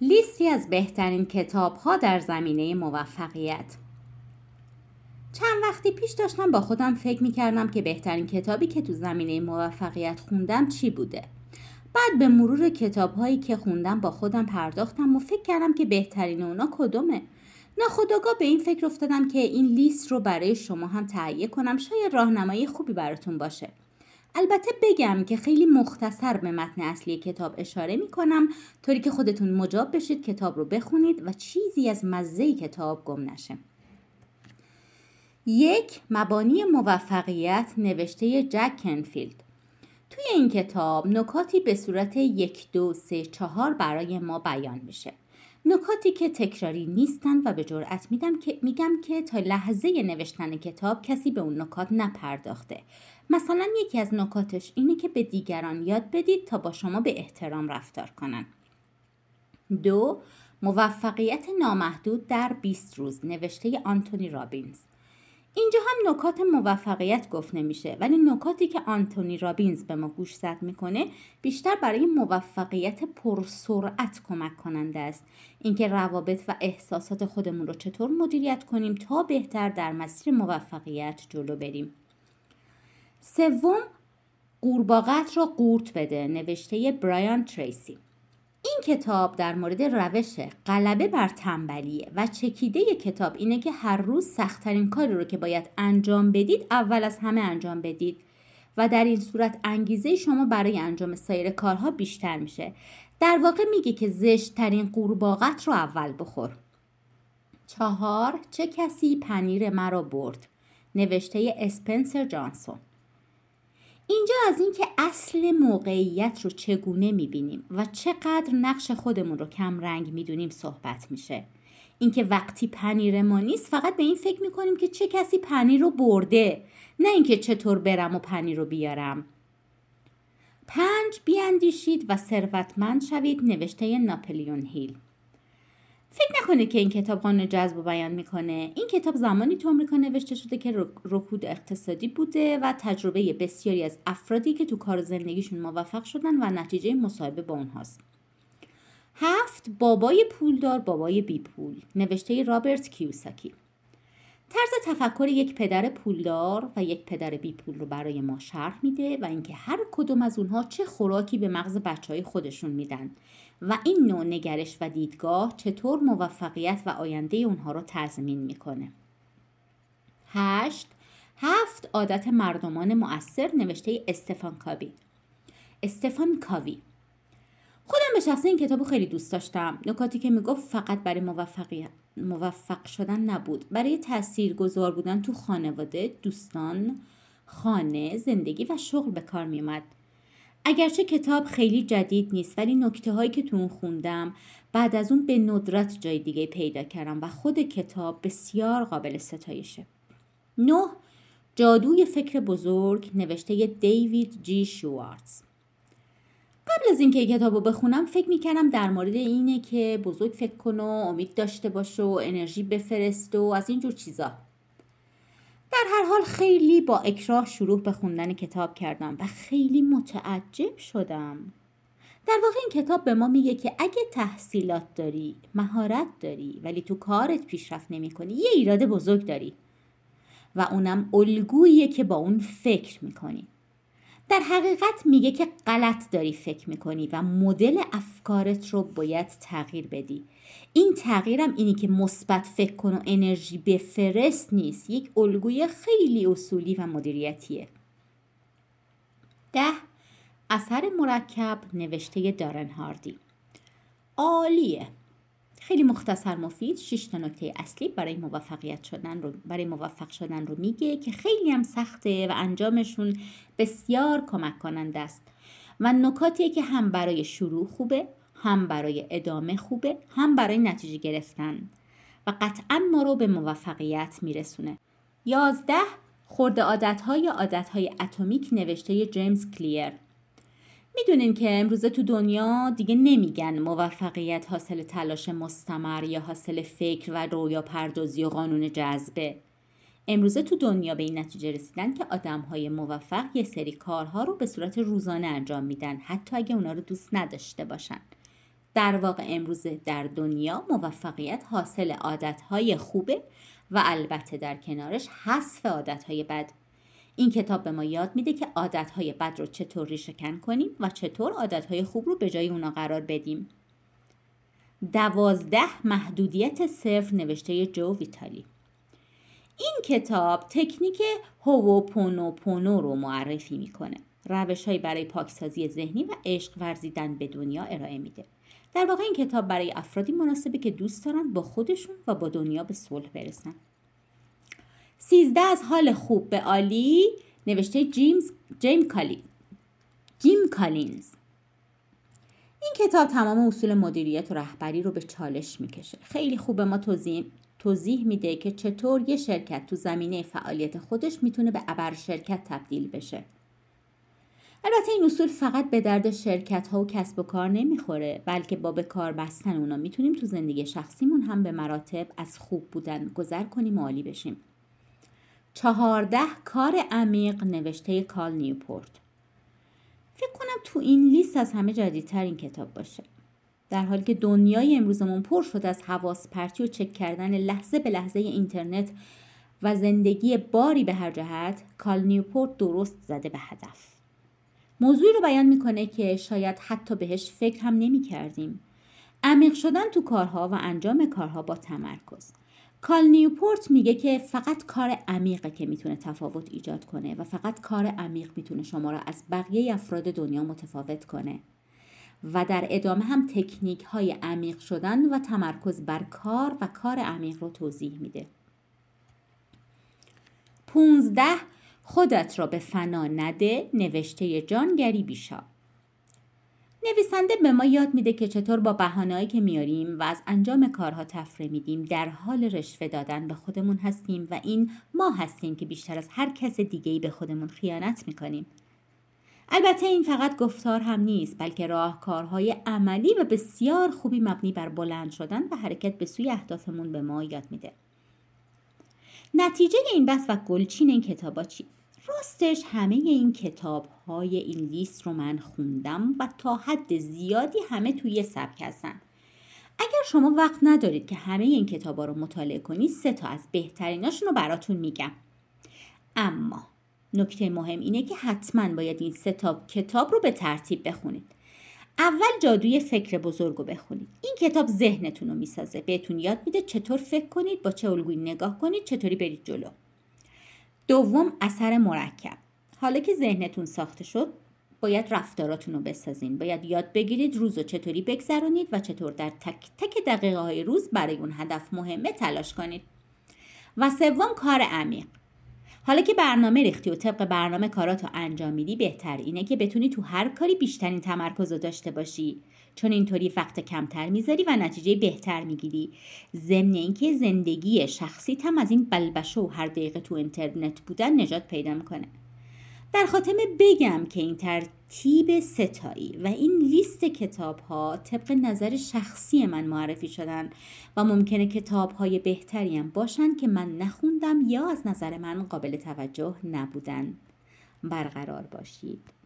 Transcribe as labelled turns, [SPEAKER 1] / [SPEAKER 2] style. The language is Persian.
[SPEAKER 1] لیستی از بهترین کتاب ها در زمینه موفقیت. چند وقتی پیش داشتم با خودم فکر می کردم که بهترین کتابی که تو زمینه موفقیت خوندم چی بوده. بعد به مرور کتاب هایی که خوندم با خودم پرداختم و فکر کردم که بهترین اونا کدومه. ناخداگاه به این فکر افتادم که این لیست رو برای شما هم تهیه کنم. شاید راهنمایی خوبی براتون باشه. البته بگم که خیلی مختصر به متن اصلی کتاب اشاره می کنم طوری که خودتون مجاب بشید کتاب رو بخونید و چیزی از مزه کتاب گم نشه. یک مبانی موفقیت نوشته جک کنفیلد توی این کتاب نکاتی به صورت یک دو سه چهار برای ما بیان میشه. نکاتی که تکراری نیستند و به جرأت میدم که میگم که تا لحظه نوشتن کتاب کسی به اون نکات نپرداخته. مثلا یکی از نکاتش اینه که به دیگران یاد بدید تا با شما به احترام رفتار کنن. دو موفقیت نامحدود در 20 روز نوشته آنتونی رابینز. اینجا هم نکات موفقیت گفته میشه ولی نکاتی که آنتونی رابینز به ما گوشزد می‌کنه بیشتر برای موفقیت پرسرعت کمک کننده است. اینکه روابط و احساسات خودمون رو چطور مدیریت کنیم تا بهتر در مسیر موفقیت جلو بریم. سوم قورباغت را قورت بده نوشته برایان تریسی. این کتاب در مورد روش غلبه بر تنبلیه و چکیده کتاب اینه که هر روز سختترین کاری رو که باید انجام بدید اول از همه انجام بدید. و در این صورت انگیزه شما برای انجام سایر کارها بیشتر میشه. در واقع میگه که زشتترین قورباغت رو اول بخور. چهار چه کسی پنیر مرا برد؟ نوشته اسپنسر جانسون. اینجا از اینکه اصل موقعیت رو چگونه می‌بینیم و چقدر نقش خودمون رو کم رنگ می‌دونیم صحبت میشه. اینکه وقتی پنیر ما نیست فقط به این فکر می‌کنیم که چه کسی پنیر رو برده نه اینکه چطور برم و پنیر رو بیارم. پنج بیاندیشید و ثروتمند شوید نوشته ناپلیون هیل. فکر نکنه که این کتاب قانون جذب و بیان می‌کنه. این کتاب زمانی تو آمریکا نوشته شده که رکود اقتصادی بوده و تجربه بسیاری از افرادی که تو کار زندگیشون موفق شدن و نتیجه مصاحبه با اونهاست. هفت بابای پولدار بابای بی پول نوشته رابرت کیوساکی. طرز تفکر یک پدر پولدار و یک پدر بی پول رو برای ما شرح میده و اینکه هر کدوم از اونها چه خوراکی به مغز بچه های خودشون میدن و این نوع نگرش و دیدگاه چطور موفقیت و آینده اونها رو تضمین می‌کنه. هشت هفت عادت مردمان مؤثر نوشته استفان کابی استفان کاوی شخصه این کتاب خیلی دوست داشتم. نکاتی که می‌گفت فقط برای موفقیت موفق شدن نبود. برای تأثیر گذار بودن تو خانواده دوستان خانه زندگی و شغل به کار میومد اگرچه کتاب خیلی جدید نیست ولی نکته هایی که تو اون خوندم بعد از اون به ندرت جای دیگه پیدا کردم و خود کتاب بسیار قابل ستایشه. نه جادوی فکر بزرگ نوشته دیوید جی شوارتز. قبل از اینکه کتاب رو بخونم فکر می‌کردم در مورد اینه که بزرگ فکر کن و امید داشته باش و انرژی بفرست و از اینجور چیزا. در هر حال خیلی با اکراه شروع به خوندن کتاب کردم و خیلی متعجب شدم. در واقع این کتاب به ما میگه که اگه تحصیلات داری مهارت داری ولی تو کارت پیشرفت نمی کنی یه ایراد بزرگ داری. و اونم الگوییه که با اون فکر می‌کنی. در حقیقت میگه که غلط داری فکر می‌کنی و مدل افکارت رو باید تغییر بدی. این تغییرم اینی که مثبت فکر کن و انرژی بفرست نیست. یک الگوی خیلی اصولی و مدیریتیه. ده اثر مرکب نوشته دارن هاردی. عالیه. خیلی مختصر مفید 6 تا نکته اصلی برای موفقیت شدن رو برای موفق شدن رو میگه که خیلی هم سخته و انجامشون بسیار کمک کننده است. و نکاتی که هم برای شروع خوبه هم برای ادامه خوبه هم برای نتیجه گرفتن. و قطعا ما رو به موفقیت میرسونه. یازده خورده عادت های عادت های اتمیک نوشته جیمز کلیر. می‌دونین که امروزه تو دنیا دیگه نمیگن موفقیت حاصل تلاش مستمر یا حاصل فکر و رویا پردازی و قانون جذبه. امروزه تو دنیا به این نتیجه رسیدن که آدم های موفق یه سری کارها رو به صورت روزانه انجام میدن حتی اگه اونا رو دوست نداشته باشن. در واقع امروز در دنیا موفقیت حاصل عادتهای خوبه و البته در کنارش حذف عادتهای بد. این کتاب به ما یاد میده که عادتهای بد رو چطور ریشهکن کنیم و چطور عادتهای خوب رو به جای اونا قرار بدیم. دوازده محدودیت صفر نوشته جو ویتالی. این کتاب تکنیک پونو رو معرفی می‌کنه. روش برای پاکسازی ذهنی و عشق ورزیدن به دنیا ارائه میده. در واقع این کتاب برای افرادی مناسبه که دوست دارن با خودشون و با دنیا به صلح برسن. سیزده از حال خوب به عالی نوشته جیمز جیم کالین جیم کالینز. این کتاب تمام اصول مدیریت و رهبری رو به چالش می‌کشه. خیلی خوب ما توضیح توضیح میده که چطور یه شرکت تو زمینه فعالیت خودش می‌تونه به ابر شرکت تبدیل بشه. البته این اصول فقط به درد شرکت ها و کسب و کار نمی‌خوره بلکه با به کار بستن اونا می‌تونیم تو زندگی شخصیمون هم به مراتب از خوب بودن گذر کنیم و عالی بشیم. چهارده کار عمیق نوشته کال نیوپورت. فکر کنم تو این لیست از همه جدیدتر این کتاب باشه. در حالی که دنیای امروزمون پر شد از حواس پرتی و چک کردن لحظه به لحظه اینترنت و زندگی باری به هر جهت کال نیوپورت درست زده به هدف. موضوعی رو بیان می‌کنه که شاید حتی بهش فکر هم نمی کردیم. عمیق شدن تو کارها و انجام کارها با تمرکز. کال نیوپورت میگه که فقط کار عمیقه که می‌تونه تفاوت ایجاد کنه و فقط کار عمیق می‌تونه شما را از بقیه افراد دنیا متفاوت کنه. و در ادامه هم تکنیک های عمیق شدن و تمرکز بر کار و کار عمیق رو توضیح میده. 15 خودت را به فنا نده نوشته جان گری بیشا. نویسنده به ما یاد میده که چطور با بهانه‌ای که میاریم و از انجام کارها تفره میدیم در حال رشوه دادن به خودمون هستیم و این ما هستیم که بیشتر از هر کس دیگه‌ای به خودمون خیانت می‌کنیم. البته این فقط گفتار هم نیست بلکه راهکارهای عملی و بسیار خوبی مبنی بر بلند شدن و حرکت به سوی اهدافمون به ما یاد میده. نتیجه این بحث و گلچین این کتابا چی؟ راستش همه این کتاب های این لیست رو من خوندم و تا حد زیادی همه توی سبک هستن. اگر شما وقت ندارید که همه این کتاب ها رو مطالعه کنید سه تا از بهتریناشون رو براتون میگم. اما نکته مهم اینه که حتما باید این سه تا کتاب رو به ترتیب بخونید. اول جادوی فکر بزرگ رو بخونید. این کتاب ذهنتون رو می‌سازه. بهتون یاد میده چطور فکر کنید با چه الگویی نگاه کنید چطوری برید جلو. دوم اثر مرکب. حالا که ذهنتون ساخته شد باید رفتاراتون رو بسازین. باید یاد بگیرید روز رو چطوری بگذرونید و چطور در تک تک دقیقه های روز برای اون هدف مهمه تلاش کنید. و سوم کار عمیق. حالا که برنامه ریختی و طبق برنامه کاراتو انجام میدی بهتر اینه که بتونی تو هر کاری بیشترین تمرکز رو داشته باشی. چون اینطوری وقت کمتر می‌ذاری و نتیجه بهتر می‌گیری. ضمن اینکه زندگی شخصیت هم از این بلبشه و هر دقیقه تو اینترنت بودن نجات پیدا می‌کنه. در خاتمه بگم که این ترتیب ستایی و این لیست کتاب ها طبق نظر شخصی من معرفی شدن و ممکنه کتاب های هم باشن که من نخوندم یا از نظر من قابل توجه نبودن. برقرار باشید.